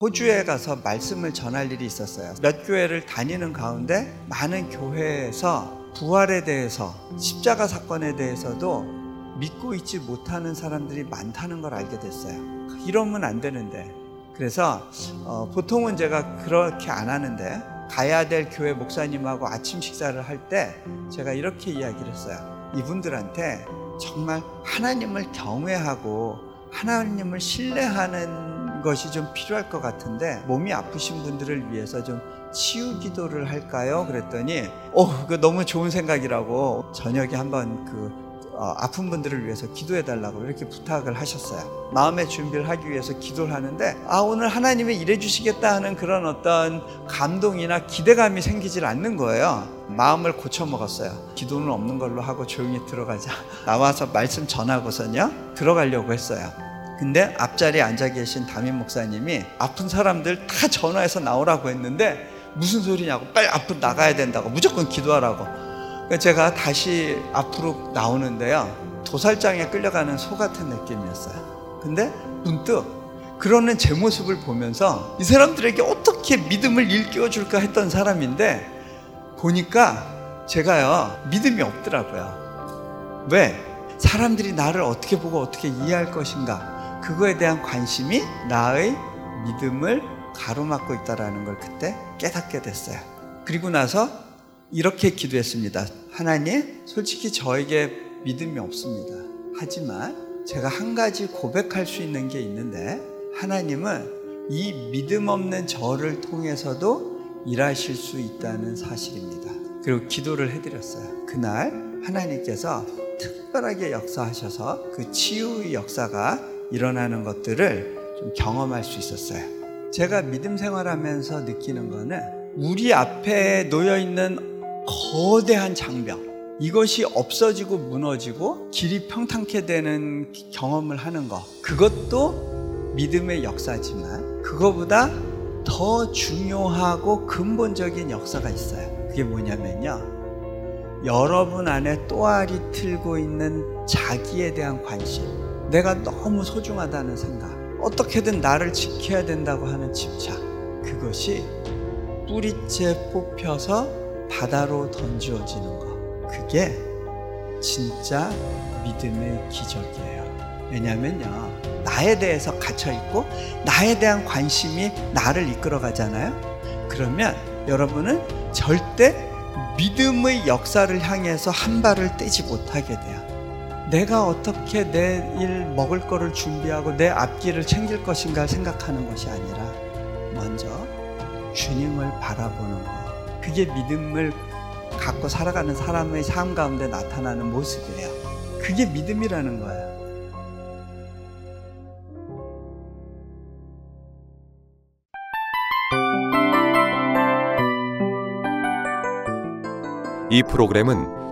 호주에 가서 말씀을 전할 일이 있었어요. 몇 교회를 다니는 가운데 많은 교회에서 부활에 대해서 십자가 사건에 대해서도 믿고 있지 못하는 사람들이 많다는 걸 알게 됐어요. 이러면 안 되는데. 그래서 어, 보통은 제가 그렇게 안 하는데 가야 될 교회 목사님하고 아침 식사를 할 때 제가 이렇게 이야기를 했어요. 이분들한테 정말 하나님을 경외하고 하나님을 신뢰하는 것이 좀 필요할 것 같은데 몸이 아프신 분들을 위해서 좀 치유 기도를 할까요? 그랬더니 어, 그 너무 좋은 생각이라고 저녁에 한번 그 어, 아픈 분들을 위해서 기도해 달라고 이렇게 부탁을 하셨어요. 마음의 준비를 하기 위해서 기도를 하는데 아 오늘 하나님이 일해 주시겠다 하는 그런 어떤 감동이나 기대감이 생기질 않는 거예요. 마음을 고쳐 먹었어요. 기도는 없는 걸로 하고 조용히 들어가자. 나와서 말씀 전하고선요 들어가려고 했어요. 근데 앞자리에 앉아 계신 담임 목사님이 아픈 사람들 다 전화해서 나오라고 했는데 무슨 소리냐고 빨리 앞으로 나가야 된다고 무조건 기도하라고 제가 다시 앞으로 나오는데요. 도살장에 끌려가는 소 같은 느낌이었어요. 근데 문득 그러는 제 모습을 보면서 이 사람들에게 어떻게 믿음을 일깨워 줄까 했던 사람인데 보니까 제가요, 믿음이 없더라고요. 왜? 사람들이 나를 어떻게 보고 어떻게 이해할 것인가. 그거에 대한 관심이 나의 믿음을 가로막고 있다라는 걸 그때 깨닫게 됐어요. 그리고 나서 이렇게 기도했습니다. 하나님, 솔직히 저에게 믿음이 없습니다. 하지만 제가 한 가지 고백할 수 있는 게 있는데 하나님은 이 믿음 없는 저를 통해서도 일하실 수 있다는 사실입니다. 그리고 기도를 해드렸어요. 그날 하나님께서 특별하게 역사하셔서 그 치유의 역사가 일어나는 것들을 좀 경험할 수 있었어요. 제가 믿음 생활하면서 느끼는 거는 우리 앞에 놓여 있는 거대한 장벽. 이것이 없어지고 무너지고 길이 평탄케 되는 경험을 하는 것. 그것도 믿음의 역사지만 그거보다 더 중요하고 근본적인 역사가 있어요. 그게 뭐냐면요. 여러분 안에 또아리 틀고 있는 자기에 대한 관심. 내가 너무 소중하다는 생각. 어떻게든 나를 지켜야 된다고 하는 집착. 그것이 뿌리째 뽑혀서 바다로 던지어지는 것. 그게 진짜 믿음의 기적이에요. 왜냐면요. 나에 대해서 갇혀있고, 나에 대한 관심이 나를 이끌어 가잖아요. 그러면 여러분은 절대 믿음의 역사를 향해서 한 발을 떼지 못하게 돼요. 내가 어떻게 내 일 먹을 거를 준비하고 내 앞길을 챙길 것인가 생각하는 것이 아니라 먼저 주님을 바라보는 것. 그게 믿음을 갖고 살아가는 사람의 삶 가운데 나타나는 모습이에요. 그게 믿음이라는 거예요. 이 프로그램은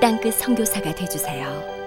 땅끝 성교사가 되주세요